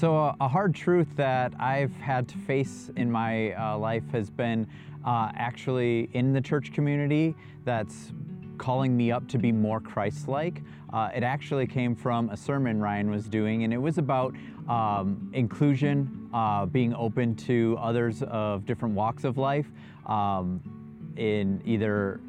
So, a hard truth that I've had to face in my uh, life has been uh, actually in the church community that's calling me up to be more Christ like. Uh, it actually came from a sermon Ryan was doing, and it was about um, inclusion, uh, being open to others of different walks of life um, in either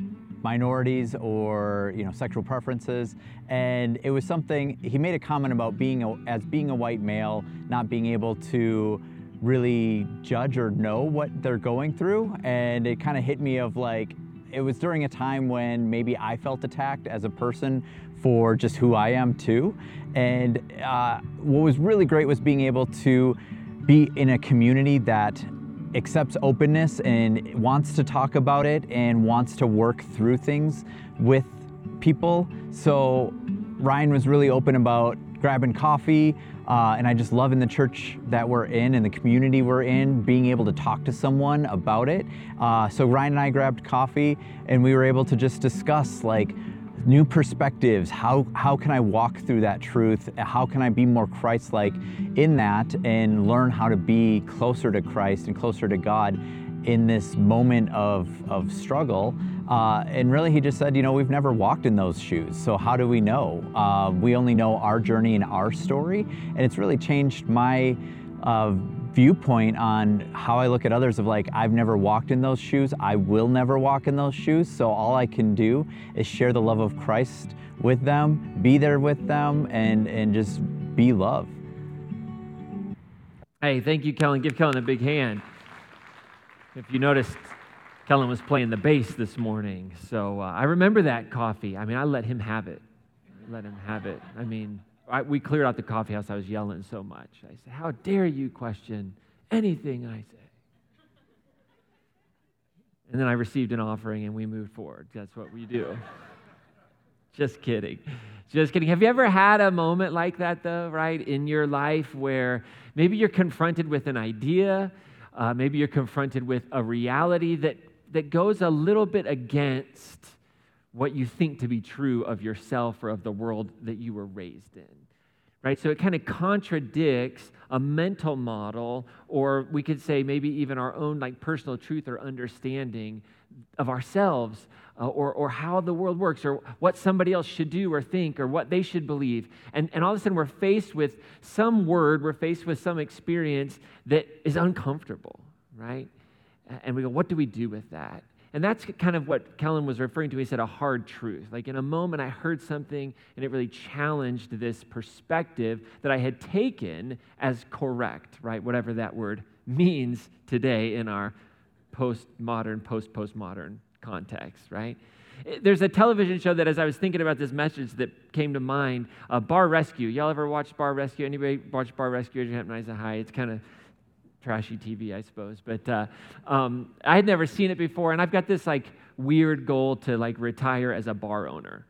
minorities or you know sexual preferences. And it was something he made a comment about being a, as being a white male not being able to really judge or know what they're going through. And it kind of hit me of like it was during a time when maybe I felt attacked as a person for just who I am too. And uh, what was really great was being able to be in a community that accepts openness and wants to talk about it and wants to work through things with people. So Ryan was really open about grabbing coffee, uh, and I just love in the church that we're in and the community we're in, being able to talk to someone about it. Uh, so Ryan and I grabbed coffee, and we were able to just discuss like new perspectives. How, how can I walk through that truth? How can I be more Christ like in that and learn how to be closer to Christ and closer to God in this moment of, of struggle? Uh, and really, he just said, you know, we've never walked in those shoes. So, how do we know? Uh, we only know our journey and our story. And it's really changed my uh, viewpoint on how I look at others of like, I've never walked in those shoes. I will never walk in those shoes. So all I can do is share the love of Christ with them, be there with them, and, and just be love. Hey, thank you, Kellen. Give Kellen a big hand. If you noticed, Kellen was playing the bass this morning. So uh, I remember that coffee. I mean, I let him have it. Let him have it. I mean, I, we cleared out the coffee house. I was yelling so much. I said, How dare you question anything I say? And then I received an offering and we moved forward. That's what we do. Just kidding. Just kidding. Have you ever had a moment like that, though, right, in your life where maybe you're confronted with an idea, uh, maybe you're confronted with a reality that, that goes a little bit against what you think to be true of yourself or of the world that you were raised in? Right? So it kind of contradicts a mental model, or we could say maybe even our own like personal truth or understanding of ourselves, uh, or, or how the world works, or what somebody else should do or think, or what they should believe. And, and all of a sudden, we're faced with some word, we're faced with some experience that is uncomfortable, right? And we go, what do we do with that? And that's kind of what Kellen was referring to. He said a hard truth. Like in a moment, I heard something and it really challenged this perspective that I had taken as correct, right? Whatever that word means today in our postmodern, post postmodern context, right? There's a television show that, as I was thinking about this message, that came to mind. Uh, Bar Rescue. Y'all ever watch Bar Rescue? Anybody watch Bar Rescue? You have nice and high. It's kind of trashy TV, I suppose. But uh, um, I had never seen it before, and I've got this like weird goal to like retire as a bar owner.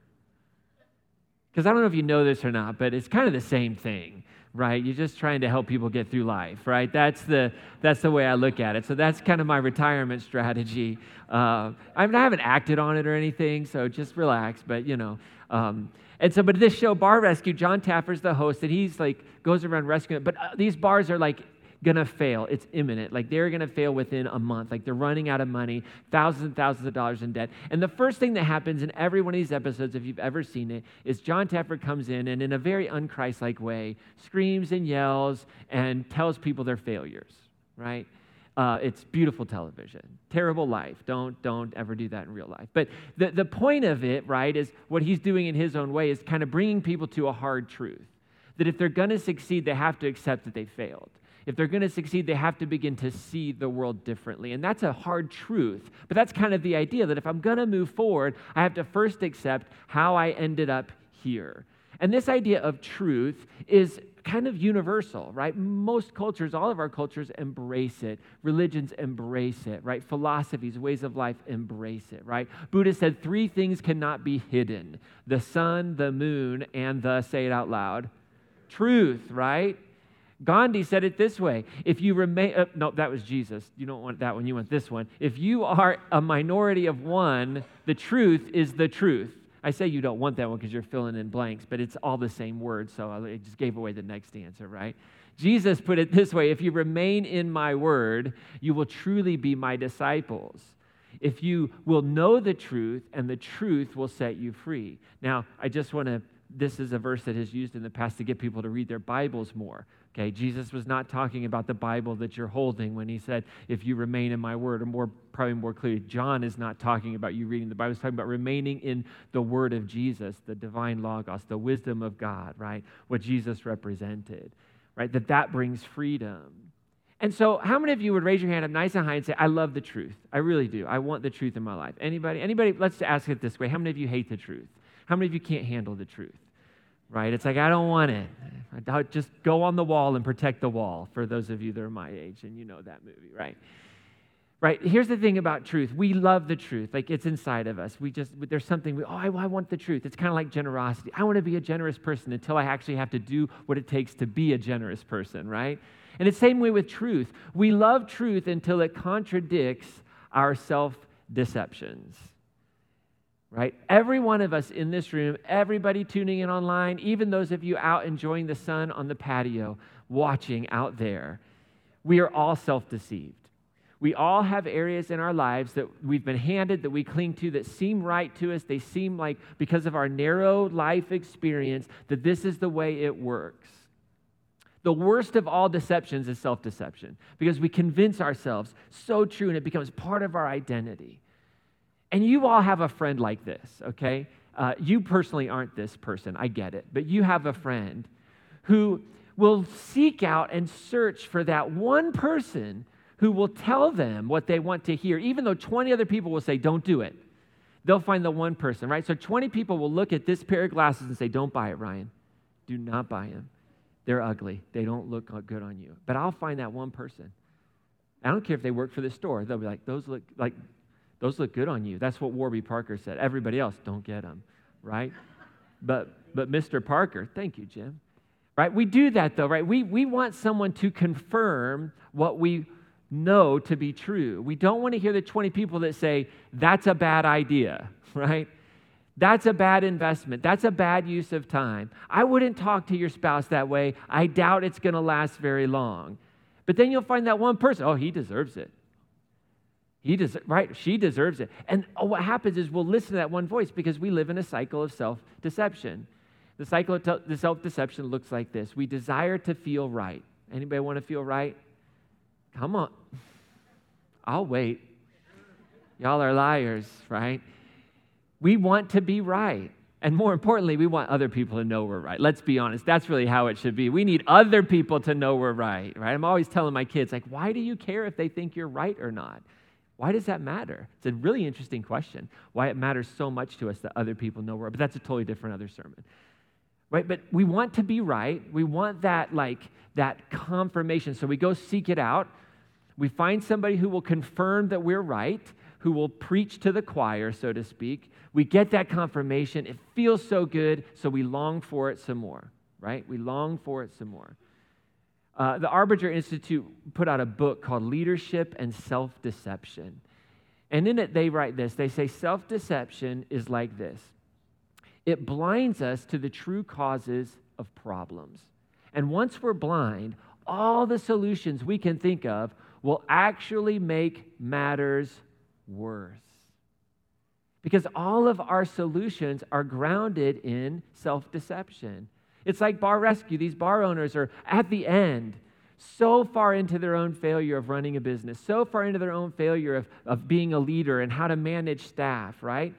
Because I don't know if you know this or not, but it's kind of the same thing, right? You're just trying to help people get through life, right? That's the that's the way I look at it. So that's kind of my retirement strategy. Uh, I, mean, I haven't acted on it or anything, so just relax. But you know. Um, and so, but this show, Bar Rescue, Jon Taffer's the host, and he's like goes around rescuing. But uh, these bars are like gonna fail. It's imminent. Like they're gonna fail within a month. Like they're running out of money, thousands and thousands of dollars in debt. And the first thing that happens in every one of these episodes, if you've ever seen it, is Jon Taffer comes in and in a very unchrist-like way screams and yells and tells people they're failures, right? Uh, it's beautiful television. Terrible life. Don't don't ever do that in real life. But the, the point of it, right, is what he's doing in his own way is kind of bringing people to a hard truth that if they're going to succeed, they have to accept that they failed if they're going to succeed, they have to begin to see the world differently. And that's a hard truth. But that's kind of the idea that if I'm going to move forward, I have to first accept how I ended up here. And this idea of truth is kind of universal, right? Most cultures, all of our cultures embrace it. Religions embrace it, right? Philosophies, ways of life embrace it, right? Buddha said three things cannot be hidden the sun, the moon, and the, say it out loud, truth, right? Gandhi said it this way if you remain, uh, no, that was Jesus. You don't want that one, you want this one. If you are a minority of one, the truth is the truth. I say you don't want that one because you're filling in blanks, but it's all the same word, so I just gave away the next answer, right? Jesus put it this way if you remain in my word, you will truly be my disciples. If you will know the truth, and the truth will set you free. Now, I just want to, this is a verse that is used in the past to get people to read their Bibles more. Okay, Jesus was not talking about the Bible that you're holding when he said, if you remain in my word, or more, probably more clearly, John is not talking about you reading the Bible. He's talking about remaining in the word of Jesus, the divine logos, the wisdom of God, right? What Jesus represented, right? That that brings freedom. And so, how many of you would raise your hand up nice and high and say, I love the truth? I really do. I want the truth in my life. Anybody? Anybody? Let's ask it this way. How many of you hate the truth? How many of you can't handle the truth? Right? It's like, I don't want it. I just go on the wall and protect the wall for those of you that are my age and you know that movie, right? Right. Here's the thing about truth. We love the truth. Like it's inside of us. We just, there's something, we, oh, I, I want the truth. It's kind of like generosity. I want to be a generous person until I actually have to do what it takes to be a generous person, right? And it's the same way with truth. We love truth until it contradicts our self deceptions right? Every one of us in this room, everybody tuning in online, even those of you out enjoying the sun on the patio, watching out there, we are all self deceived. We all have areas in our lives that we've been handed, that we cling to, that seem right to us. They seem like, because of our narrow life experience, that this is the way it works. The worst of all deceptions is self deception because we convince ourselves so true and it becomes part of our identity. And you all have a friend like this, okay? Uh, you personally aren't this person, I get it, but you have a friend who will seek out and search for that one person who will tell them what they want to hear, even though 20 other people will say, don't do it. They'll find the one person, right? So 20 people will look at this pair of glasses and say, don't buy it, Ryan. Do not buy them. They're ugly. They don't look good on you. But I'll find that one person. I don't care if they work for the store. They'll be like, those look like those look good on you. That's what Warby Parker said. Everybody else, don't get them, right? but, but Mr. Parker, thank you, Jim. Right? We do that though, right? We, we want someone to confirm what we know to be true. We don't want to hear the 20 people that say, that's a bad idea, right? That's a bad investment. That's a bad use of time. I wouldn't talk to your spouse that way. I doubt it's going to last very long. But then you'll find that one person, oh, he deserves it. He does right. She deserves it. And oh, what happens is we'll listen to that one voice because we live in a cycle of self-deception. The cycle of te- the self-deception looks like this: we desire to feel right. Anybody want to feel right? Come on, I'll wait. Y'all are liars, right? We want to be right. And more importantly, we want other people to know we're right. Let's be honest. That's really how it should be. We need other people to know we're right, right? I'm always telling my kids, like, why do you care if they think you're right or not? Why does that matter? It's a really interesting question. Why it matters so much to us that other people know we're, but that's a totally different other sermon. Right? But we want to be right. We want that like that confirmation. So we go seek it out. We find somebody who will confirm that we're right, who will preach to the choir, so to speak. We get that confirmation. It feels so good, so we long for it some more, right? We long for it some more. Uh, the Arbinger Institute put out a book called Leadership and Self Deception. And in it, they write this they say, self deception is like this it blinds us to the true causes of problems. And once we're blind, all the solutions we can think of will actually make matters worse. Because all of our solutions are grounded in self deception. It's like bar rescue. These bar owners are at the end, so far into their own failure of running a business, so far into their own failure of, of being a leader and how to manage staff, right?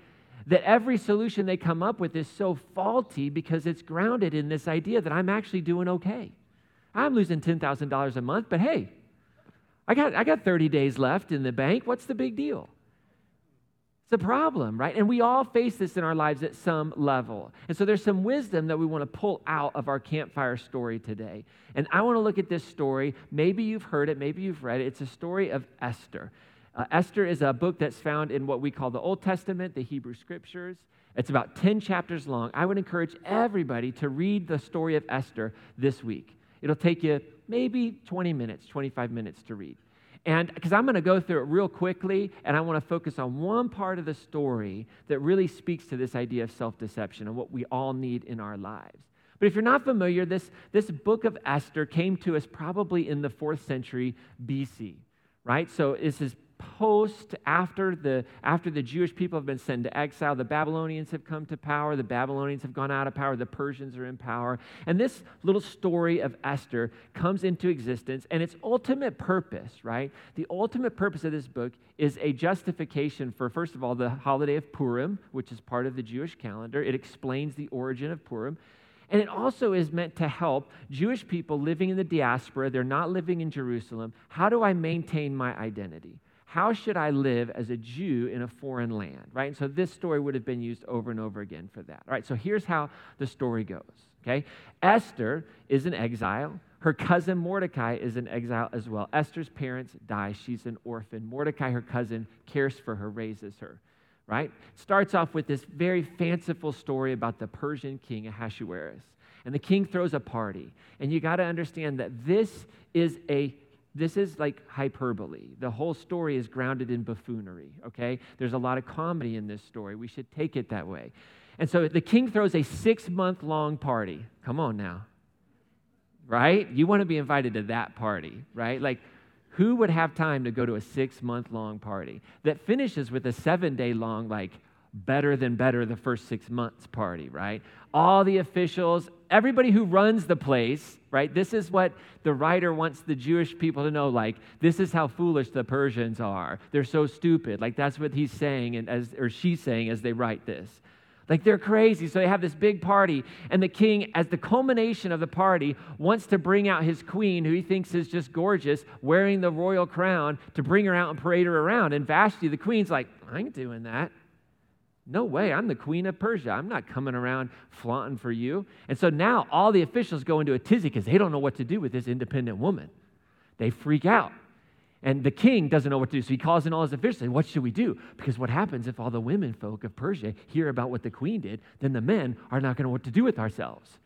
That every solution they come up with is so faulty because it's grounded in this idea that I'm actually doing okay. I'm losing $10,000 a month, but hey, I got, I got 30 days left in the bank. What's the big deal? The problem, right? And we all face this in our lives at some level. And so there's some wisdom that we want to pull out of our campfire story today. And I want to look at this story. Maybe you've heard it, maybe you've read it. It's a story of Esther. Uh, Esther is a book that's found in what we call the Old Testament, the Hebrew Scriptures. It's about 10 chapters long. I would encourage everybody to read the story of Esther this week. It'll take you maybe 20 minutes, 25 minutes to read. And because I'm going to go through it real quickly, and I want to focus on one part of the story that really speaks to this idea of self deception and what we all need in our lives. But if you're not familiar, this, this book of Esther came to us probably in the fourth century BC, right? So this is post after the after the Jewish people have been sent to exile, the Babylonians have come to power, the Babylonians have gone out of power, the Persians are in power. And this little story of Esther comes into existence and its ultimate purpose, right? The ultimate purpose of this book is a justification for first of all the holiday of Purim, which is part of the Jewish calendar. It explains the origin of Purim. And it also is meant to help Jewish people living in the diaspora, they're not living in Jerusalem. How do I maintain my identity? How should I live as a Jew in a foreign land, right? And so this story would have been used over and over again for that. All right, so here's how the story goes, okay? Esther is in exile. Her cousin Mordecai is in exile as well. Esther's parents die. She's an orphan. Mordecai, her cousin, cares for her, raises her, right? Starts off with this very fanciful story about the Persian king Ahasuerus. And the king throws a party. And you got to understand that this is a this is like hyperbole. The whole story is grounded in buffoonery, okay? There's a lot of comedy in this story. We should take it that way. And so the king throws a six month long party. Come on now. Right? You want to be invited to that party, right? Like, who would have time to go to a six month long party that finishes with a seven day long, like, better than better the first six months party, right? All the officials, everybody who runs the place, right? This is what the writer wants the Jewish people to know. Like, this is how foolish the Persians are. They're so stupid. Like, that's what he's saying, and as or she's saying as they write this. Like, they're crazy. So they have this big party, and the king, as the culmination of the party, wants to bring out his queen, who he thinks is just gorgeous, wearing the royal crown, to bring her out and parade her around. And Vashti, the queen's like, I ain't doing that. No way, I'm the queen of Persia. I'm not coming around flaunting for you. And so now all the officials go into a tizzy because they don't know what to do with this independent woman. They freak out. And the king doesn't know what to do. So he calls in all his officials. What should we do? Because what happens if all the women folk of Persia hear about what the queen did, then the men are not going to know what to do with ourselves.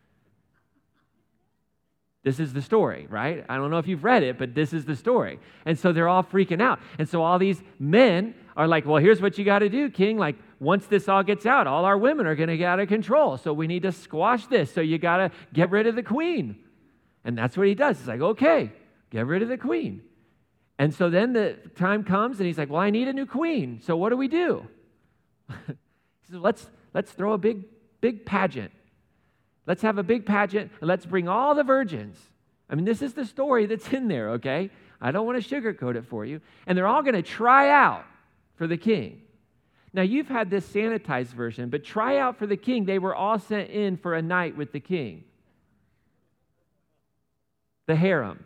This is the story, right? I don't know if you've read it, but this is the story. And so they're all freaking out. And so all these men are like, well, here's what you got to do, king. Like, once this all gets out, all our women are going to get out of control. So we need to squash this. So you got to get rid of the queen. And that's what he does. He's like, okay, get rid of the queen. And so then the time comes and he's like, well, I need a new queen. So what do we do? he says, let's, let's throw a big, big pageant. Let's have a big pageant and let's bring all the virgins. I mean, this is the story that's in there, okay? I don't want to sugarcoat it for you. And they're all going to try out for the king. Now, you've had this sanitized version, but try out for the king. They were all sent in for a night with the king. The harem,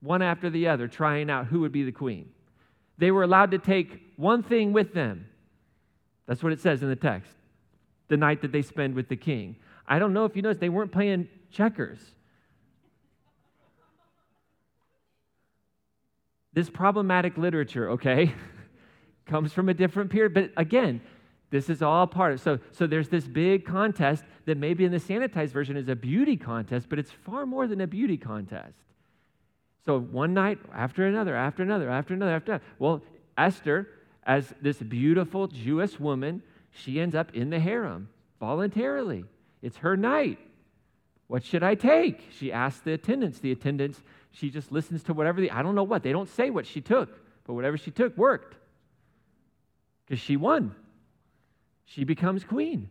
one after the other, trying out who would be the queen. They were allowed to take one thing with them. That's what it says in the text the night that they spend with the king. I don't know if you noticed, they weren't playing checkers. This problematic literature, okay? comes from a different period. But again, this is all part of so so there's this big contest that maybe in the sanitized version is a beauty contest, but it's far more than a beauty contest. So one night after another, after another, after another, after another. Well, Esther, as this beautiful Jewish woman, she ends up in the harem voluntarily. It's her night. What should I take? She asks the attendants. The attendants, she just listens to whatever the, I don't know what. They don't say what she took, but whatever she took worked because she won. She becomes queen.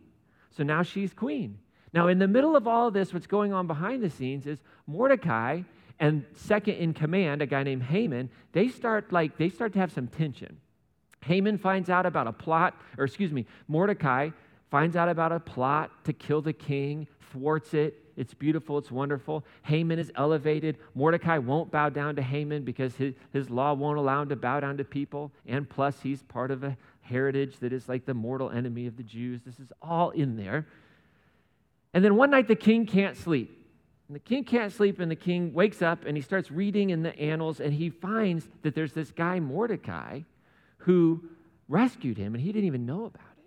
So now she's queen. Now, in the middle of all of this, what's going on behind the scenes is Mordecai and second in command, a guy named Haman, they start like they start to have some tension. Haman finds out about a plot, or excuse me, Mordecai finds out about a plot to kill the king, thwarts it, it's beautiful. It's wonderful. Haman is elevated. Mordecai won't bow down to Haman because his, his law won't allow him to bow down to people. And plus, he's part of a heritage that is like the mortal enemy of the Jews. This is all in there. And then one night, the king can't sleep. And the king can't sleep, and the king wakes up and he starts reading in the annals, and he finds that there's this guy, Mordecai, who rescued him, and he didn't even know about it.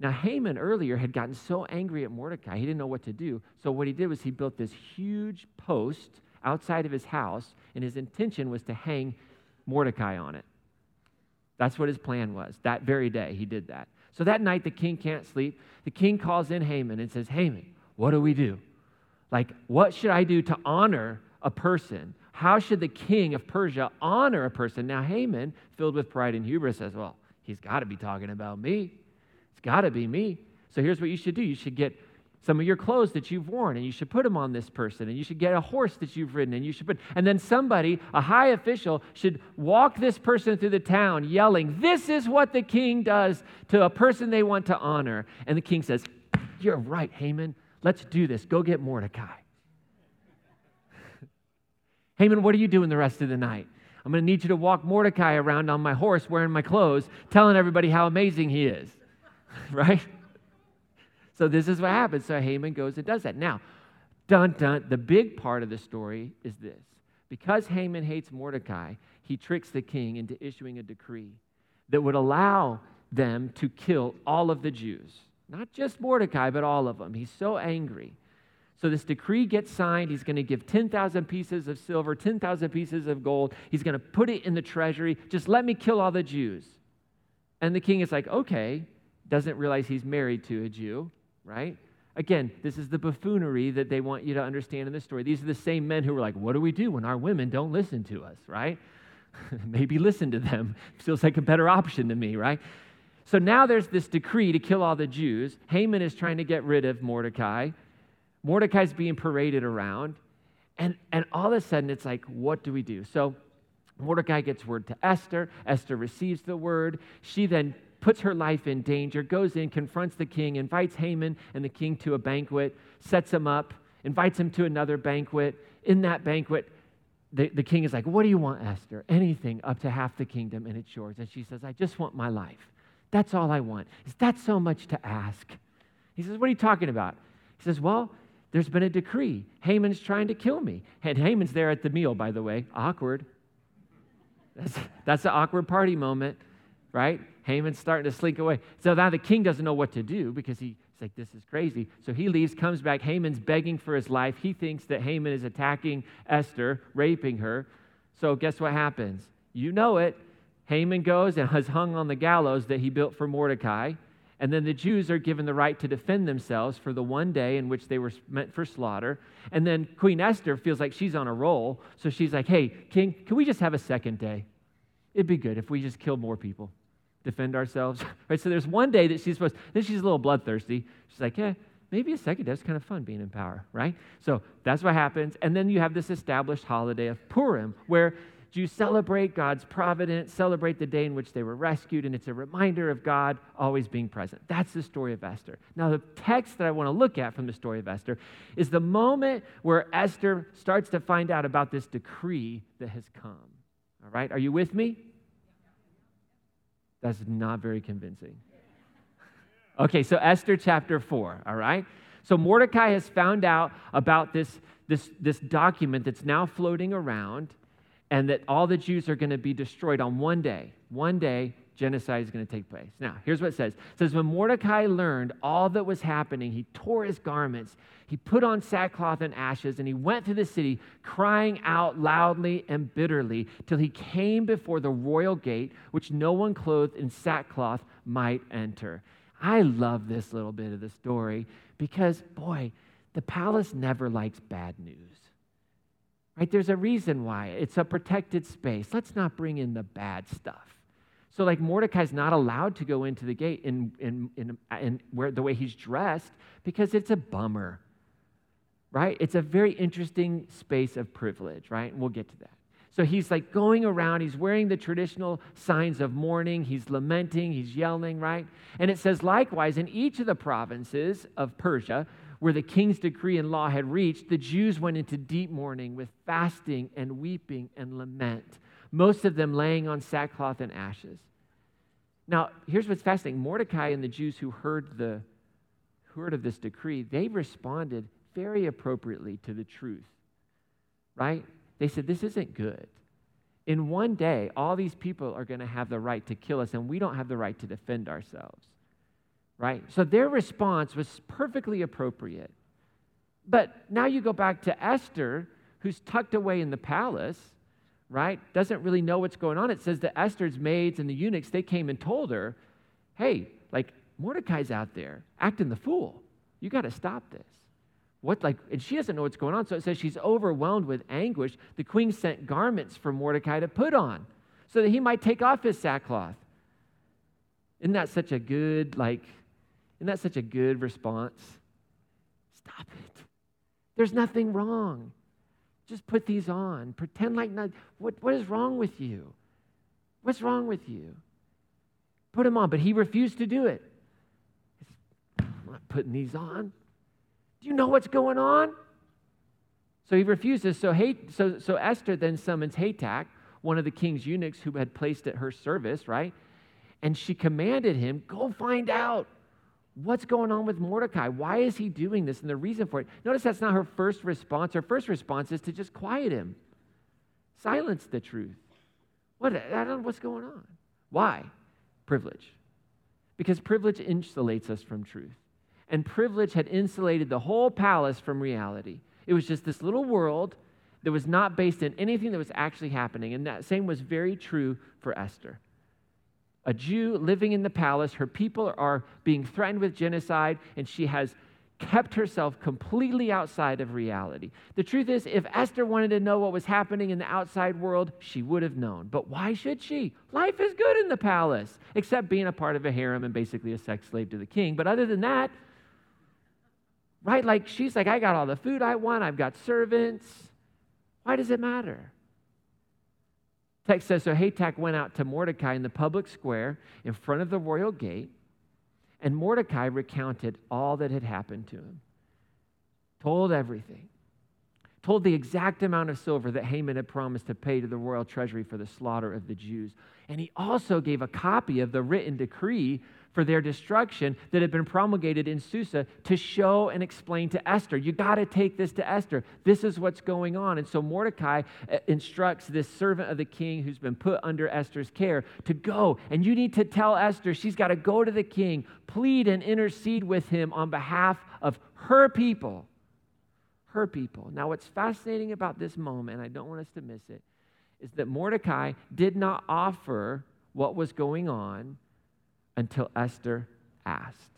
Now, Haman earlier had gotten so angry at Mordecai, he didn't know what to do. So, what he did was he built this huge post outside of his house, and his intention was to hang Mordecai on it. That's what his plan was. That very day, he did that. So, that night, the king can't sleep. The king calls in Haman and says, Haman, what do we do? Like, what should I do to honor a person? How should the king of Persia honor a person? Now, Haman, filled with pride and hubris, says, Well, he's got to be talking about me. It's got to be me. So here's what you should do you should get some of your clothes that you've worn and you should put them on this person and you should get a horse that you've ridden and you should put and then somebody a high official should walk this person through the town yelling this is what the king does to a person they want to honor. And the king says you're right haman. Let's do this. Go get mordecai. Haman what are you doing the rest of the night? I'm going to need you to walk mordecai around on my horse wearing my clothes telling everybody how amazing he is. Right so this is what happens. So Haman goes and does that. Now, dun dun, the big part of the story is this. Because Haman hates Mordecai, he tricks the king into issuing a decree that would allow them to kill all of the Jews. Not just Mordecai, but all of them. He's so angry. So this decree gets signed. He's going to give 10,000 pieces of silver, 10,000 pieces of gold. He's going to put it in the treasury. Just let me kill all the Jews. And the king is like, okay, doesn't realize he's married to a Jew right? Again, this is the buffoonery that they want you to understand in this story. These are the same men who were like, What do we do when our women don't listen to us, right? Maybe listen to them. Feels like a better option to me, right? So now there's this decree to kill all the Jews. Haman is trying to get rid of Mordecai. Mordecai's being paraded around. And, and all of a sudden, it's like, what do we do? So Mordecai gets word to Esther. Esther receives the word. She then puts her life in danger, goes in, confronts the king, invites Haman and the king to a banquet, sets him up, invites him to another banquet. In that banquet, the, the king is like, What do you want, Esther? Anything up to half the kingdom, and it's yours. And she says, I just want my life. That's all I want. Is that so much to ask? He says, What are you talking about? He says, Well, there's been a decree. Haman's trying to kill me. And Haman's there at the meal, by the way. Awkward. That's, that's an awkward party moment, right? Haman's starting to slink away. So now the king doesn't know what to do because he's like, this is crazy. So he leaves, comes back. Haman's begging for his life. He thinks that Haman is attacking Esther, raping her. So guess what happens? You know it. Haman goes and has hung on the gallows that he built for Mordecai. And then the Jews are given the right to defend themselves for the one day in which they were meant for slaughter. And then Queen Esther feels like she's on a roll. So she's like, hey, King, can we just have a second day? It'd be good if we just kill more people defend ourselves. right? So there's one day that she's supposed, then she's a little bloodthirsty. She's like, yeah, maybe a second day. It's kind of fun being in power, right? So that's what happens. And then you have this established holiday of Purim, where Jews celebrate God's providence, celebrate the day in which they were rescued, and it's a reminder of God always being present. That's the story of Esther. Now, the text that I want to look at from the story of Esther is the moment where Esther starts to find out about this decree that has come. All right, are you with me? That's not very convincing. Okay, so Esther chapter 4, all right? So Mordecai has found out about this, this, this document that's now floating around and that all the Jews are going to be destroyed on one day. One day, genocide is going to take place. Now, here's what it says. It says, When Mordecai learned all that was happening, he tore his garments, he put on sackcloth and ashes, and he went through the city, crying out loudly and bitterly, till he came before the royal gate, which no one clothed in sackcloth might enter. I love this little bit of the story because, boy, the palace never likes bad news. Right? There's a reason why. It's a protected space. Let's not bring in the bad stuff. So, like, Mordecai's not allowed to go into the gate in, in, in, in where, the way he's dressed because it's a bummer, right? It's a very interesting space of privilege, right? And we'll get to that. So he's like going around, he's wearing the traditional signs of mourning, he's lamenting, he's yelling, right? And it says, likewise, in each of the provinces of Persia, where the king's decree and law had reached, the Jews went into deep mourning with fasting and weeping and lament, most of them laying on sackcloth and ashes. Now, here's what's fascinating Mordecai and the Jews who heard, the, who heard of this decree, they responded very appropriately to the truth, right? They said, This isn't good. In one day, all these people are going to have the right to kill us, and we don't have the right to defend ourselves, right? So their response was perfectly appropriate. But now you go back to Esther, who's tucked away in the palace right, doesn't really know what's going on. It says that Esther's maids and the eunuchs, they came and told her, hey, like Mordecai's out there acting the fool. You got to stop this. What, like, and she doesn't know what's going on. So it says she's overwhelmed with anguish. The queen sent garments for Mordecai to put on so that he might take off his sackcloth. Isn't that such a good, like, isn't that such a good response? Stop it. There's nothing wrong. Just put these on. Pretend like not. What, what is wrong with you? What's wrong with you? Put them on. But he refused to do it. I'm not putting these on. Do you know what's going on? So he refuses. So, so, so Esther then summons Hathach, one of the king's eunuchs who had placed at her service, right? And she commanded him, Go find out what's going on with Mordecai. Why is he doing this? And the reason for it. Notice that's not her first response. Her first response is to just quiet him, silence the truth. What, I don't know what's going on. Why? Privilege. Because privilege insulates us from truth. And privilege had insulated the whole palace from reality. It was just this little world that was not based in anything that was actually happening. And that same was very true for Esther a Jew living in the palace. Her people are being threatened with genocide, and she has kept herself completely outside of reality. The truth is, if Esther wanted to know what was happening in the outside world, she would have known. But why should she? Life is good in the palace, except being a part of a harem and basically a sex slave to the king. But other than that, right? Like she's like, I got all the food I want, I've got servants. Why does it matter? Text says So Hathach went out to Mordecai in the public square in front of the royal gate, and Mordecai recounted all that had happened to him, told everything, told the exact amount of silver that Haman had promised to pay to the royal treasury for the slaughter of the Jews. And he also gave a copy of the written decree for their destruction that had been promulgated in Susa to show and explain to Esther. You got to take this to Esther. This is what's going on. And so Mordecai uh, instructs this servant of the king who's been put under Esther's care to go. And you need to tell Esther she's got to go to the king, plead and intercede with him on behalf of her people. Her people. Now, what's fascinating about this moment, I don't want us to miss it, is that Mordecai did not offer what was going on until Esther asked.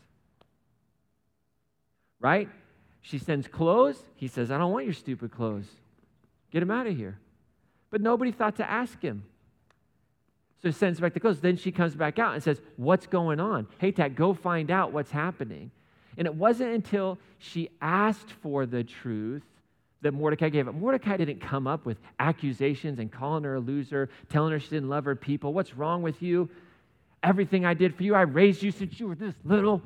Right? She sends clothes. He says, I don't want your stupid clothes. Get him out of here. But nobody thought to ask him. So he sends back the clothes. Then she comes back out and says, What's going on? Hey, Tat, go find out what's happening. And it wasn't until she asked for the truth that Mordecai gave it. Mordecai didn't come up with accusations and calling her a loser, telling her she didn't love her people. What's wrong with you? Everything I did for you. I raised you since you were this little.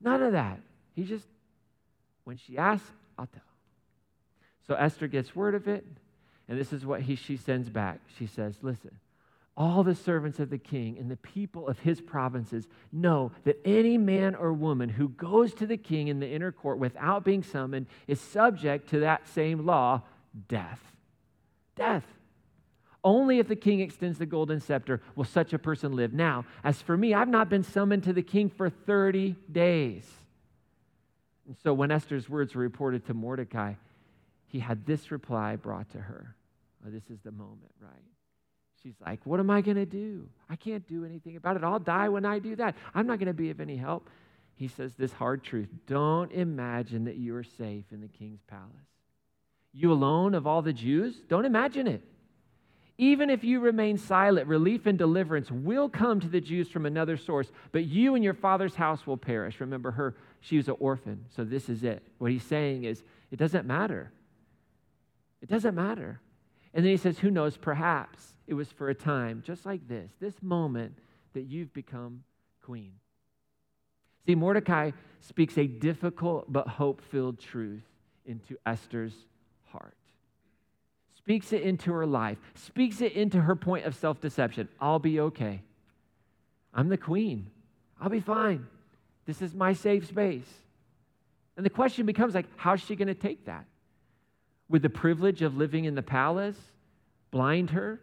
None of that. He just, when she asks, I'll tell. So Esther gets word of it, and this is what he, she sends back. She says, Listen, all the servants of the king and the people of his provinces know that any man or woman who goes to the king in the inner court without being summoned is subject to that same law death. Death. Only if the king extends the golden scepter will such a person live. Now, as for me, I've not been summoned to the king for 30 days. And so when Esther's words were reported to Mordecai, he had this reply brought to her. Oh, this is the moment, right? She's like, What am I going to do? I can't do anything about it. I'll die when I do that. I'm not going to be of any help. He says this hard truth Don't imagine that you are safe in the king's palace. You alone of all the Jews? Don't imagine it. Even if you remain silent, relief and deliverance will come to the Jews from another source, but you and your father's house will perish. Remember her, she was an orphan, so this is it. What he's saying is, it doesn't matter. It doesn't matter. And then he says, Who knows, perhaps it was for a time just like this, this moment that you've become queen. See, Mordecai speaks a difficult but hope filled truth into Esther's speaks it into her life, speaks it into her point of self deception. I'll be okay. I'm the queen. I'll be fine. This is my safe space. And the question becomes like, how's she going to take that? Would the privilege of living in the palace blind her?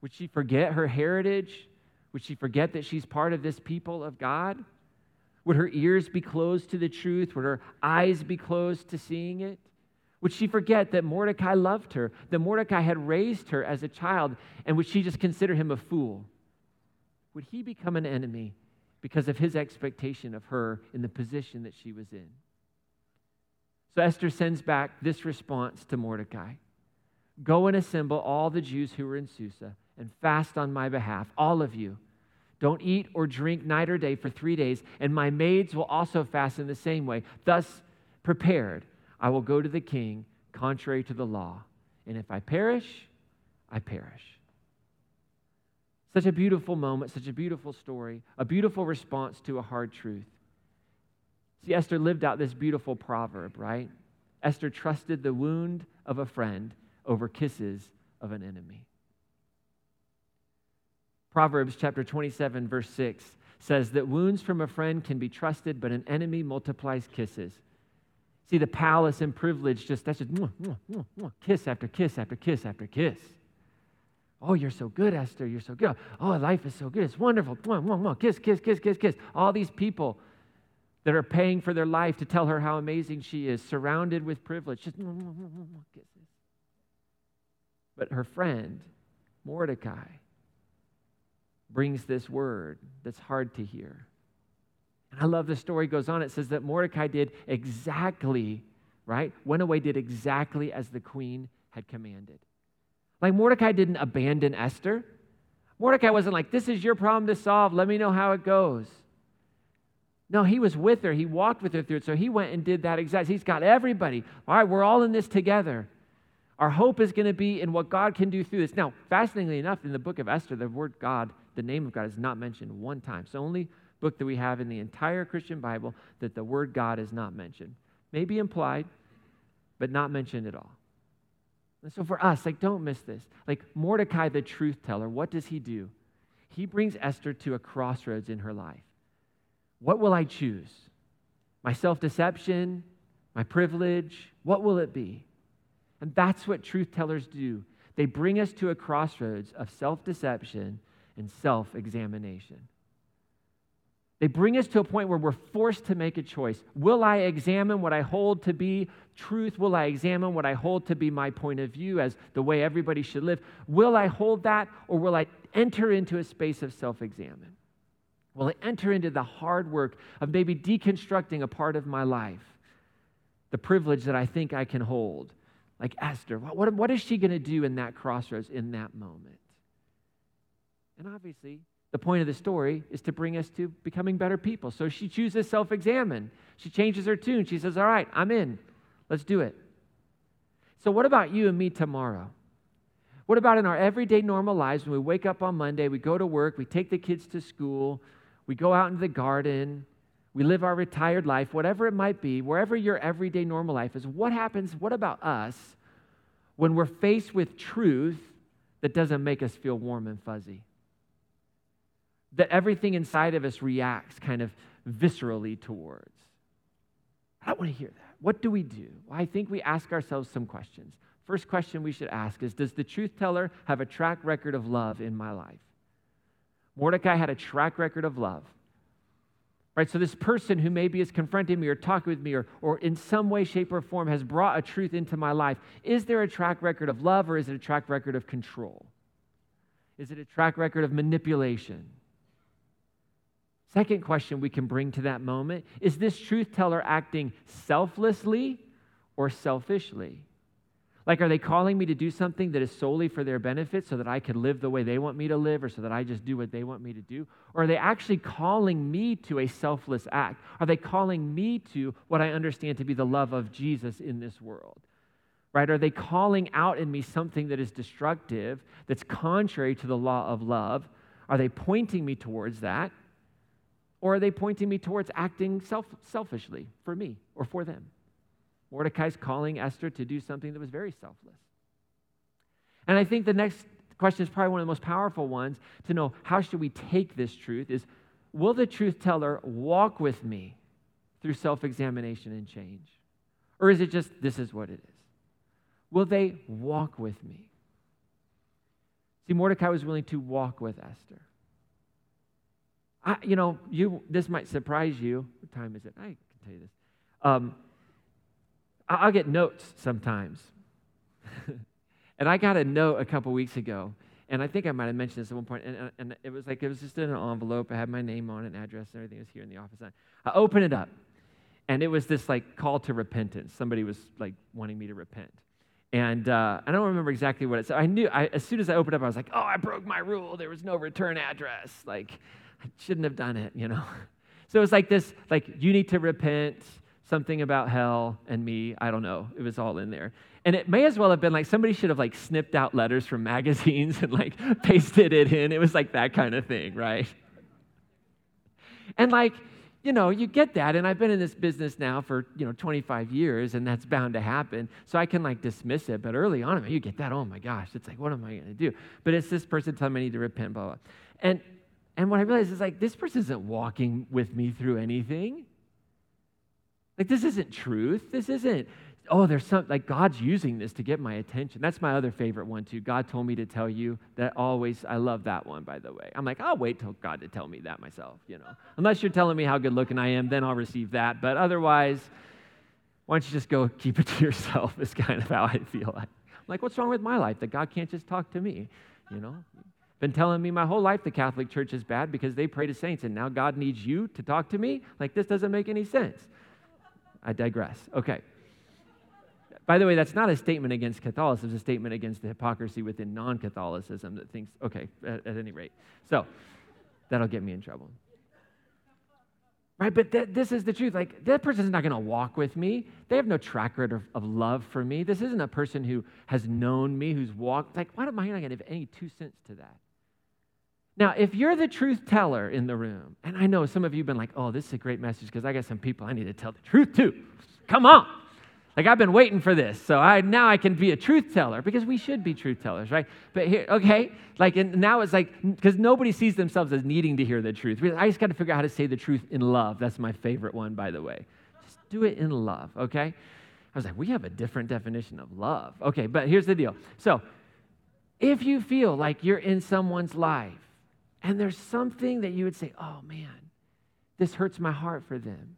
Would she forget her heritage? Would she forget that she's part of this people of God? Would her ears be closed to the truth? Would her eyes be closed to seeing it? Would she forget that Mordecai loved her, that Mordecai had raised her as a child, and would she just consider him a fool? Would he become an enemy because of his expectation of her in the position that she was in? So Esther sends back this response to Mordecai Go and assemble all the Jews who were in Susa and fast on my behalf, all of you. Don't eat or drink night or day for three days, and my maids will also fast in the same way. Thus, prepared, I will go to the king contrary to the law. And if I perish, I perish. Such a beautiful moment, such a beautiful story, a beautiful response to a hard truth. See, Esther lived out this beautiful proverb, right? Esther trusted the wound of a friend over kisses of an enemy. Proverbs chapter 27, verse 6 says that wounds from a friend can be trusted, but an enemy multiplies kisses. See, the palace and privilege just, that's just mwah, mwah, mwah, kiss after kiss after kiss after kiss. Oh, you're so good, Esther. You're so good. Oh, life is so good. It's wonderful. Kiss, kiss, kiss, kiss, kiss. All these people that are paying for their life to tell her how amazing she is, surrounded with privilege. Just kisses. But her friend, Mordecai, brings this word that's hard to hear. And I love the story goes on. It says that Mordecai did exactly, right? Went away, did exactly as the queen had commanded. Like Mordecai didn't abandon Esther. Mordecai wasn't like, this is your problem to solve. Let me know how it goes. No, he was with her. He walked with her through it. So he went and did that exact. He's got everybody. All right, we're all in this together. Our hope is going to be in what God can do through this. Now, fascinatingly enough, in the book of Esther, the word God, the name of God, is not mentioned one time. So only book that we have in the entire Christian Bible that the word God is not mentioned. Maybe implied, but not mentioned at all. And so for us, like, don't miss this. Like Mordecai, the truth teller, what does he do? He brings Esther to a crossroads in her life. What will I choose? My self deception? My privilege? What will it be? And that's what truth tellers do. They bring us to a crossroads of self deception and self examination. They bring us to a point where we're forced to make a choice. Will I examine what I hold to be truth? Will I examine what I hold to be my point of view as the way everybody should live? Will I hold that or will I enter into a space of self examine? Will I enter into the hard work of maybe deconstructing a part of my life, the privilege that I think I can hold? Like Esther, what, what is she going to do in that crossroads in that moment? And obviously, the point of the story is to bring us to becoming better people. So she chooses self examine. She changes her tune. She says, All right, I'm in. Let's do it. So, what about you and me tomorrow? What about in our everyday normal lives when we wake up on Monday, we go to work, we take the kids to school, we go out into the garden, we live our retired life, whatever it might be, wherever your everyday normal life is, what happens? What about us when we're faced with truth that doesn't make us feel warm and fuzzy? That everything inside of us reacts kind of viscerally towards. I don't want to hear that. What do we do? Well, I think we ask ourselves some questions. First question we should ask is Does the truth teller have a track record of love in my life? Mordecai had a track record of love. Right, so this person who maybe is confronting me or talking with me or, or in some way, shape, or form has brought a truth into my life, is there a track record of love or is it a track record of control? Is it a track record of manipulation? Second question we can bring to that moment is this truth teller acting selflessly or selfishly? Like, are they calling me to do something that is solely for their benefit so that I can live the way they want me to live or so that I just do what they want me to do? Or are they actually calling me to a selfless act? Are they calling me to what I understand to be the love of Jesus in this world? Right? Are they calling out in me something that is destructive, that's contrary to the law of love? Are they pointing me towards that? Or are they pointing me towards acting self, selfishly for me or for them? Mordecai's calling Esther to do something that was very selfless. And I think the next question is probably one of the most powerful ones to know how should we take this truth is will the truth teller walk with me through self examination and change? Or is it just this is what it is? Will they walk with me? See, Mordecai was willing to walk with Esther. I, you know, you this might surprise you. What time is it? I can tell you this. Um, I'll get notes sometimes. and I got a note a couple weeks ago, and I think I might have mentioned this at one point, and, and it was like, it was just in an envelope. I had my name on it, and address, and everything was here in the office. I open it up, and it was this like call to repentance. Somebody was like wanting me to repent. And uh, I don't remember exactly what it said. I knew I, as soon as I opened up, I was like, oh, I broke my rule. There was no return address. Like, I shouldn't have done it, you know? So it was like this, like, you need to repent, something about hell and me. I don't know. It was all in there. And it may as well have been like somebody should have like snipped out letters from magazines and like pasted it in. It was like that kind of thing, right? And like, you know, you get that. And I've been in this business now for, you know, 25 years, and that's bound to happen. So I can like dismiss it. But early on, I mean, you get that, oh my gosh, it's like, what am I going to do? But it's this person telling me I need to repent, blah, blah. And, and what I realized is like, this person isn't walking with me through anything. Like, this isn't truth. This isn't oh, there's some, like God's using this to get my attention. That's my other favorite one, too. God told me to tell you that always, I love that one, by the way. I'm like, I'll wait till God to tell me that myself, you know. Unless you're telling me how good looking I am, then I'll receive that. But otherwise, why don't you just go keep it to yourself, is kind of how I feel like. I'm like, what's wrong with my life that God can't just talk to me, you know? Been telling me my whole life the Catholic Church is bad because they pray to saints, and now God needs you to talk to me? Like, this doesn't make any sense. I digress. Okay. By the way, that's not a statement against Catholicism, it's a statement against the hypocrisy within non Catholicism that thinks, okay, at, at, any rate. So that'll get me in trouble. Right? But th- this is the truth. Like, that person's not going to walk with me. They have no track record of, of, love for me. This isn't a person who has known me, who's walked. Like, why am I not going to give any two cents to that? Now, if you're the truth teller in the room, and I know some of you have been like, oh, this is a great message because I got some people I need to tell the truth to. Come on. Like I've been waiting for this, so I now I can be a truth teller because we should be truth tellers, right? But here, okay, like and now it's like because nobody sees themselves as needing to hear the truth. I just got to figure out how to say the truth in love. That's my favorite one, by the way. Just do it in love, okay? I was like, we have a different definition of love. Okay, but here's the deal. So, if you feel like you're in someone's life and there's something that you would say, oh man, this hurts my heart for them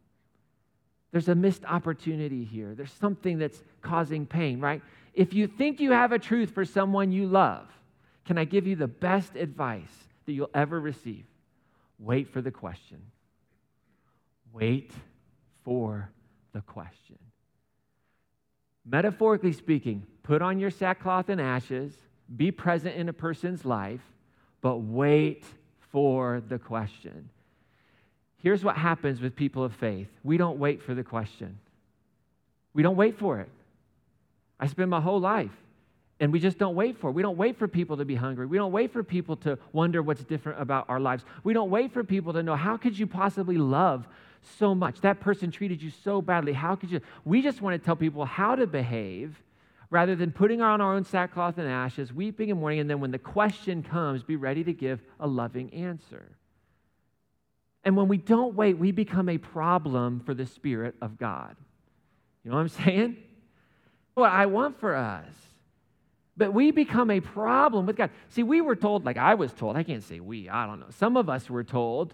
there's a missed opportunity here. There's something that's causing pain, right? If you think you have a truth for someone you love, can I give you the best advice that you'll ever receive? Wait for the question. Wait for the question. Metaphorically speaking, put on your sackcloth and ashes, be present in a person's life, but wait for the question. Here's what happens with people of faith we don't wait for the question, we don't wait for it. I spend my whole life and we just don't wait for it. We don't wait for people to be hungry. We don't wait for people to wonder what's different about our lives. We don't wait for people to know how could you possibly love so much? That person treated you so badly. How could you? We just want to tell people how to behave rather than putting on our own sackcloth and ashes, weeping and mourning, and then when the question comes, be ready to give a loving answer. And when we don't wait, we become a problem for the Spirit of God. You know what I'm saying? What I want for us. But we become a problem with God. See, we were told, like I was told, I can't say we, I don't know. Some of us were told,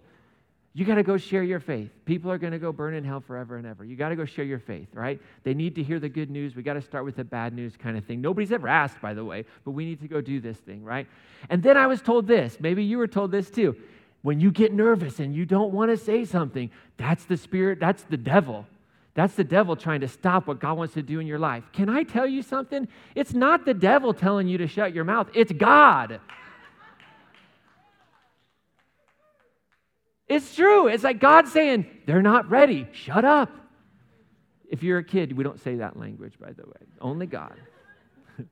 you got to go share your faith. People are going to go burn in hell forever and ever. You got to go share your faith, right? They need to hear the good news. We got to start with the bad news kind of thing. Nobody's ever asked, by the way, but we need to go do this thing, right? And then I was told this. Maybe you were told this too. When you get nervous and you don't want to say something, that's the spirit, that's the devil. That's the devil trying to stop what God wants to do in your life. Can I tell you something? It's not the devil telling you to shut your mouth, it's God. It's true. It's like God saying, they're not ready. Shut up. If you're a kid, we don't say that language, by the way. Only God.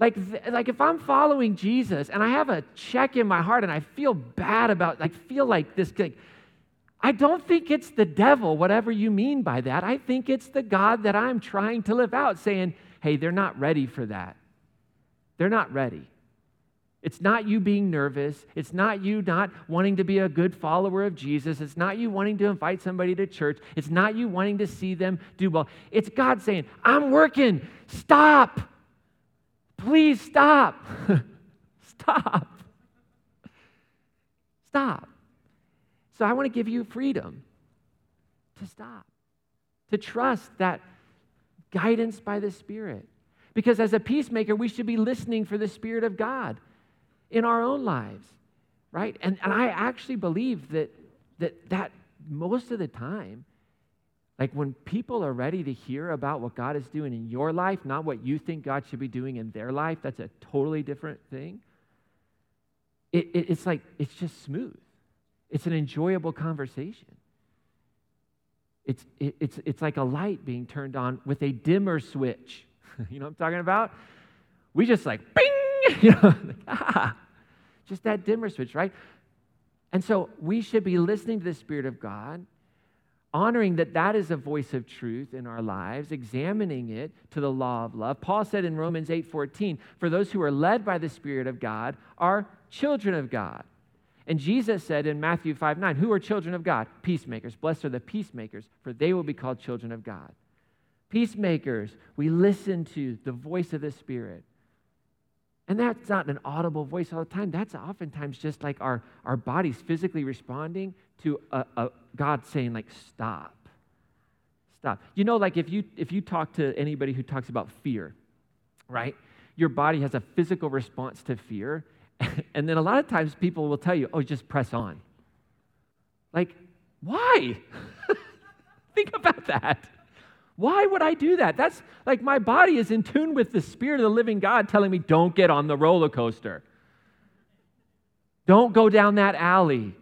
Like, like if I'm following Jesus and I have a check in my heart and I feel bad about, like, feel like this, like, I don't think it's the devil, whatever you mean by that. I think it's the God that I'm trying to live out, saying, hey, they're not ready for that. They're not ready. It's not you being nervous. It's not you not wanting to be a good follower of Jesus. It's not you wanting to invite somebody to church. It's not you wanting to see them do well. It's God saying, I'm working. Stop. Please stop. stop. Stop. So I want to give you freedom to stop, to trust that guidance by the Spirit. Because as a peacemaker, we should be listening for the Spirit of God in our own lives, right? And, and I actually believe that, that that most of the time, Like when people are ready to hear about what God is doing in your life, not what you think God should be doing in their life, that's a totally different thing. It, it, it's like, it's just smooth. It's an enjoyable conversation. It's, it, it's, it's like a light being turned on with a dimmer switch. you know what I'm talking about? We just like, bing, you know, ah, just that dimmer switch, right? And so we should be listening to the Spirit of God, honoring that that is a voice of truth in our lives, examining it to the law of love. Paul said in Romans 8:14, "For those who are led by the Spirit of God are children of God." And Jesus said in Matthew 5 9, Who are children of God? Peacemakers. Blessed are the peacemakers, for they will be called children of God. Peacemakers, we listen to the voice of the Spirit. And that's not an audible voice all the time. That's oftentimes just like our, our bodies physically responding to a, a God saying, like, stop. Stop. You know, like if you if you talk to anybody who talks about fear, right? Your body has a physical response to fear, and then a lot of times people will tell you, oh, just press on. Like, why? Think about that. Why would I do that? That's like my body is in tune with the Spirit of the living God telling me, don't get on the roller coaster. Don't go down that alley.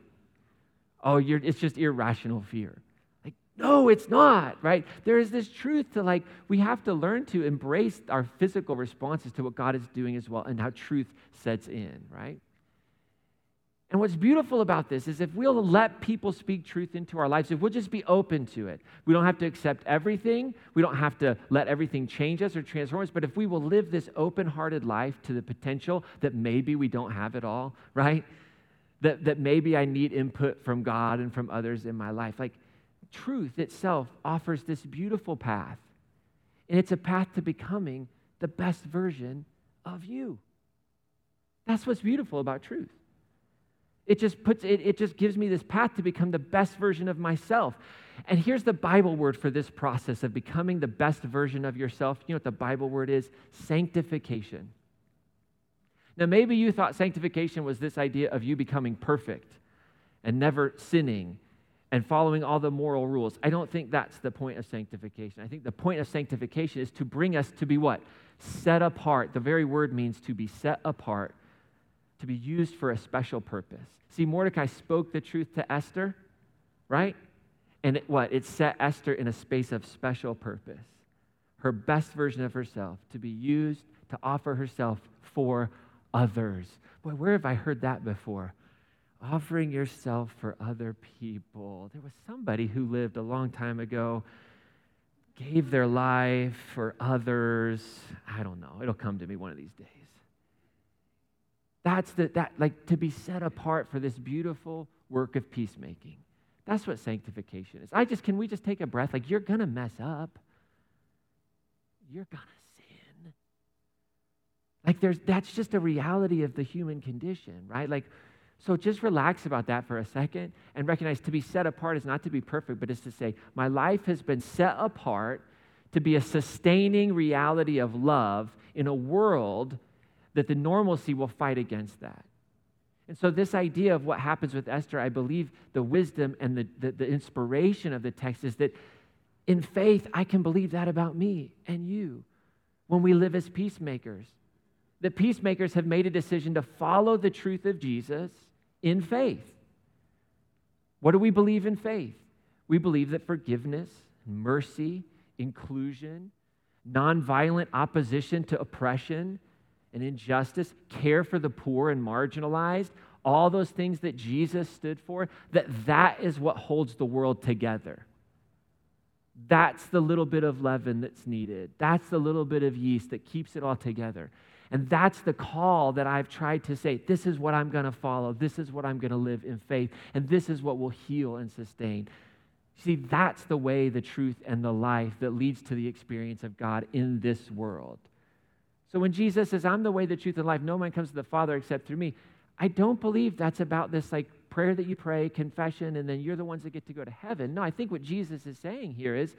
Oh, it's just irrational fear. Like, no, it's not, right? There is this truth to like, we have to learn to embrace our physical responses to what God is doing as well and how truth sets in, right? And what's beautiful about this is if we'll let people speak truth into our lives, if we'll just be open to it, we don't have to accept everything, we don't have to let everything change us or transform us, but if we will live this open hearted life to the potential that maybe we don't have it all, right? That, that maybe I need input from God and from others in my life. Like truth itself offers this beautiful path, and it's a path to becoming the best version of you. That's what's beautiful about truth. It just puts it, it just gives me this path to become the best version of myself. And here's the Bible word for this process of becoming the best version of yourself. You know what the Bible word is? Sanctification. Now, maybe you thought sanctification was this idea of you becoming perfect and never sinning and following all the moral rules. I don't think that's the point of sanctification. I think the point of sanctification is to bring us to be what? Set apart. The very word means to be set apart to be used for a special purpose. See, Mordecai spoke the truth to Esther, right? And it, what? It set Esther in a space of special purpose. Her best version of herself to be used to offer herself for others. Boy, where have I heard that before? Offering yourself for other people. There was somebody who lived a long time ago, gave their life for others. I don't know. It'll come to me one of these days. That's the, that, like to be set apart for this beautiful work of peacemaking. That's what sanctification is. I just, can we just take a breath? Like, you're going to mess up. You're going to sin. Like, there's, that's just a reality of the human condition, right? Like, so just relax about that for a second and recognize to be set apart is not to be perfect, but is to say, my life has been set apart to be a sustaining reality of love in a world that the normalcy will fight against that. And so, this idea of what happens with Esther, I believe the wisdom and the, the, the, inspiration of the text is that in faith, I can believe that about me and you when we live as peacemakers. The peacemakers have made a decision to follow the truth of Jesus in faith. What do we believe in faith? We believe that forgiveness, mercy, inclusion, nonviolent opposition to oppression, and injustice, care for the poor and marginalized, all those things that Jesus stood for, that that is what holds the world together. That's the little bit of leaven that's needed. That's the little bit of yeast that keeps it all together. And that's the call that I've tried to say. This is what I'm going to follow. This is what I'm going to live in faith. And this is what will heal and sustain. See, that's the way, the truth, and the life that leads to the experience of God in this world. So when Jesus says, I'm the way, the truth, and life, no man comes to the Father except through me, I don't believe that's about this like prayer that you pray, confession, and then you're the ones that get to go to heaven. No, I think what Jesus is saying here is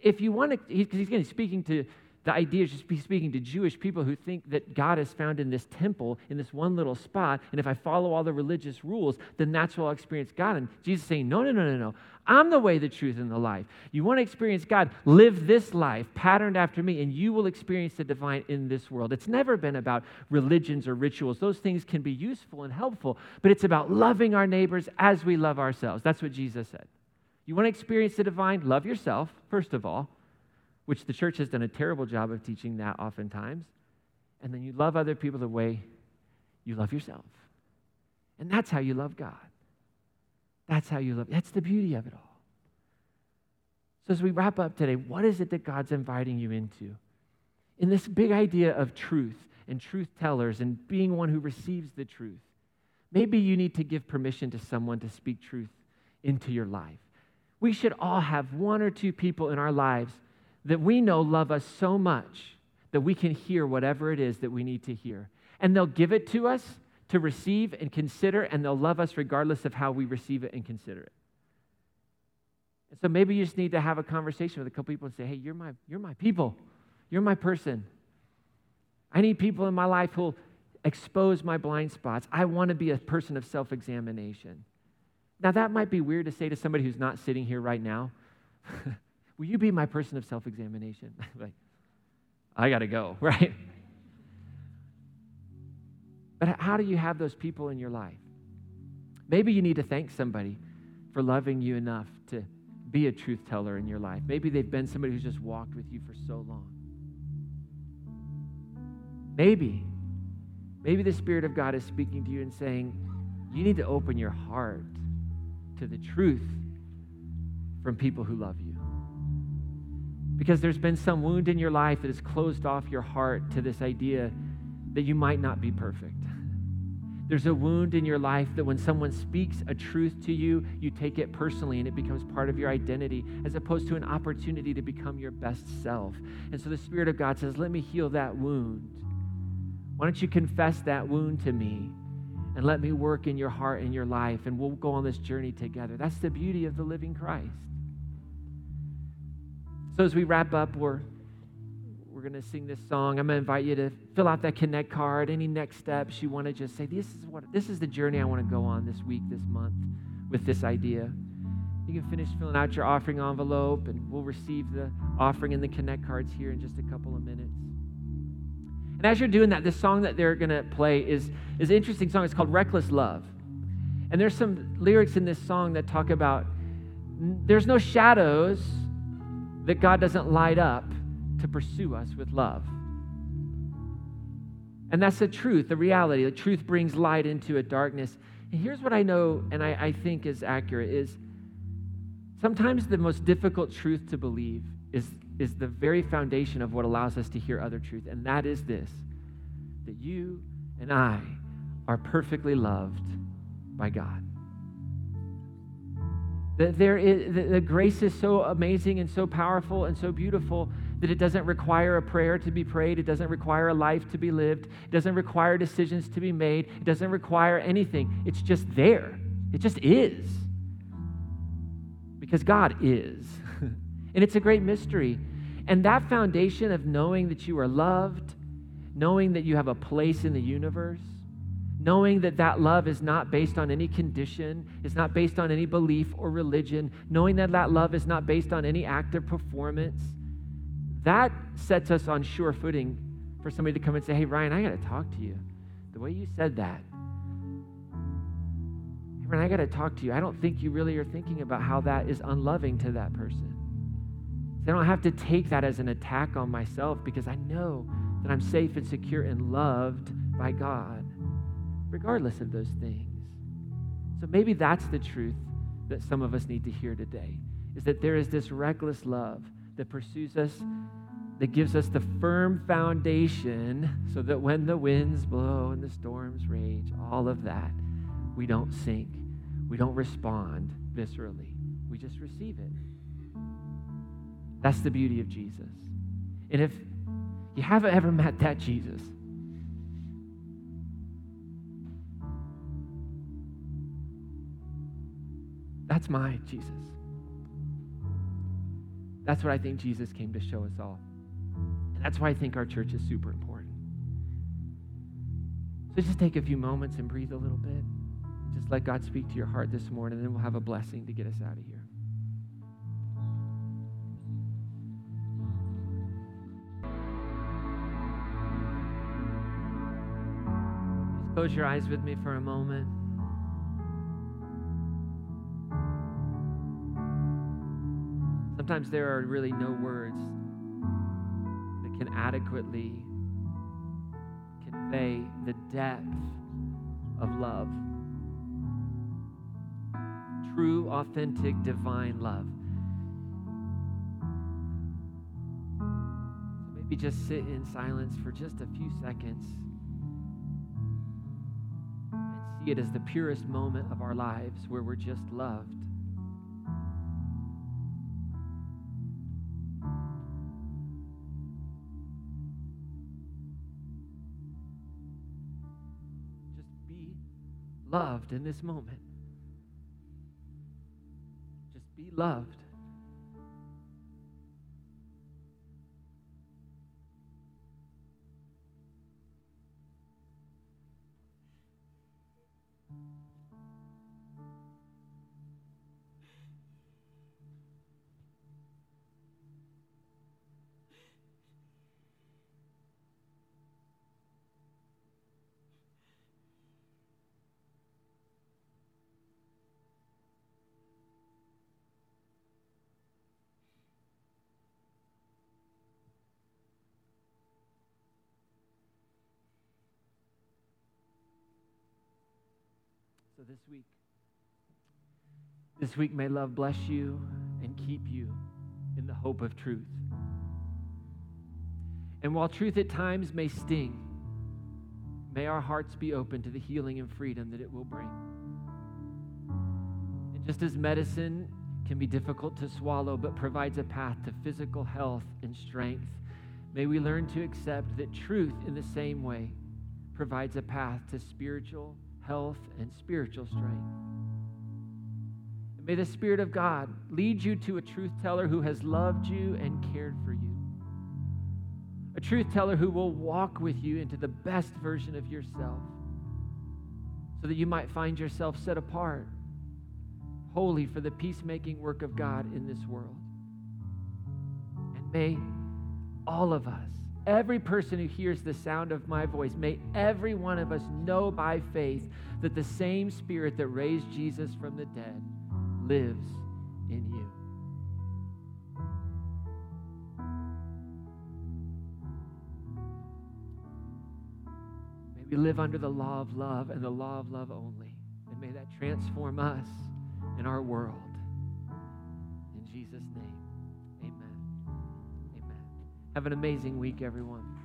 if you want to, because he's, he's speaking to the idea is just be speaking to Jewish people who think that God is found in this temple, in this one little spot, and if I follow all the religious rules, then that's where I'll experience God. And Jesus saying, No, no, no, no, no. I'm the way, the truth, and the life. You want to experience God, live this life patterned after me, and you will experience the divine in this world. It's never been about religions or rituals. Those things can be useful and helpful, but it's about loving our neighbors as we love ourselves. That's what Jesus said. You want to experience the divine? Love yourself, first of all which the church has done a terrible job of teaching that oftentimes. And then you love other people the way you love yourself. And that's how you love God. That's how you love. That's the beauty of it all. So, as we wrap up today, what is it that God's inviting you into? In this big idea of truth and truth tellers and being one who receives the truth, maybe you need to give permission to someone to speak truth into your life. We should all have one or two people in our lives that we know love us so much that we can hear whatever it is that we need to hear. And they'll give it to us to receive and consider, and they'll love us regardless of how we receive it and consider it. And so maybe you just need to have a conversation with a couple people and say, hey, you're my, you're my people. You're my person. I need people in my life who'll expose my blind spots. I want to be a person of self examination. Now, that might be weird to say to somebody who's not sitting here right now. Will you be my person of self examination? like, I got to go, right? But how do you have those people in your life? Maybe you need to thank somebody for loving you enough to be a truth teller in your life. Maybe they've been somebody who's just walked with you for so long. Maybe, maybe the Spirit of God is speaking to you and saying, you need to open your heart to the truth from people who love you because there's been some wound in your life that has closed off your heart to this idea that you might not be perfect. There's a wound in your life that when someone speaks a truth to you, you take it personally and it becomes part of your identity as opposed to an opportunity to become your best self. And so the Spirit of God says, Let me heal that wound. Why don't you confess that wound to me and let me work in your heart and your life and we'll go on this journey together? That's the beauty of the living Christ. So as we wrap up, we're we're going to sing this song. I'm going to invite you to fill out that connect card. Any next steps you want to just say, this is what this is the journey I want to go on this week, this month with this idea. You can finish filling out your offering envelope and we'll receive the offering and the connect cards here in just a couple of minutes. And as you're doing that, this song that they're going to play is, is an interesting song. It's called Reckless Love. And there's some lyrics in this song that talk about there's no shadows that God doesn't light up to pursue us with love. And that's the truth, the reality. The truth brings light into a darkness. And here's what I know and I, I think is accurate is sometimes the most difficult truth to believe is, is the very foundation of what allows us to hear other truth. And that is this that you and I are perfectly loved by God. That there is, the, the grace is so amazing and so powerful and so beautiful that it doesn't require a prayer to be prayed. It doesn't require a life to be lived. It doesn't require decisions to be made. It doesn't require anything. It's just there. It just is. Because God is. and it's a great mystery. And that foundation of knowing that you are loved, knowing that you have a place in the universe, knowing that that love is not based on any condition, it's not based on any belief or religion, knowing that that love is not based on any act of performance, that sets us on sure footing for somebody to come and say, Hey, Ryan, I got to talk to you. The way you said that, hey, Ryan, I got to talk to you. I don't think you really are thinking about how that is unloving to that person. So I don't have to take that as an attack on myself because I know that I'm safe and secure and loved by God regardless of those things. So maybe that's the truth that some of us need to hear today is that there is this reckless love that pursues us, that gives us the firm foundation so that when the winds blow and the storms rage, all of that, we don't sink. We don't respond viscerally. We just receive it. That's the beauty of Jesus. And if you haven't ever met that Jesus, That's my Jesus. That's what I think Jesus came to show us all. And That's why I think our church is super important. So just take a few moments and breathe a little bit. Just let God speak to your heart this morning, and then we'll have a blessing to get us out of here. Close your eyes with me for a moment. Sometimes there are really no words that can adequately convey the depth of love. True, authentic, divine love. Maybe just sit in silence for just a few seconds and see it as the purest moment of our lives where we're just loved. Loved in this moment. Just be loved. So this week, this week may love bless you and keep you in the hope of truth. And while truth at times may sting, may our hearts be open to the healing and freedom that it will bring. And just as medicine can be difficult to swallow but provides a path to physical health and strength, may we learn to accept that truth in the same way provides a path to spiritual health, and spiritual strength. And may the Spirit of God lead you to a truth teller who has loved you and cared for you. A truth teller who will walk with you into the best version of yourself so that you might find yourself set apart, holy for the peacemaking work of God in this world. And may all of us Every person who hears the sound of my voice, may every one of us know by faith that the same Spirit that raised Jesus from the dead lives in you. May we live under the law of love and the law of love only. And may that transform us and our world. In Jesus' name. Have an amazing week, everyone.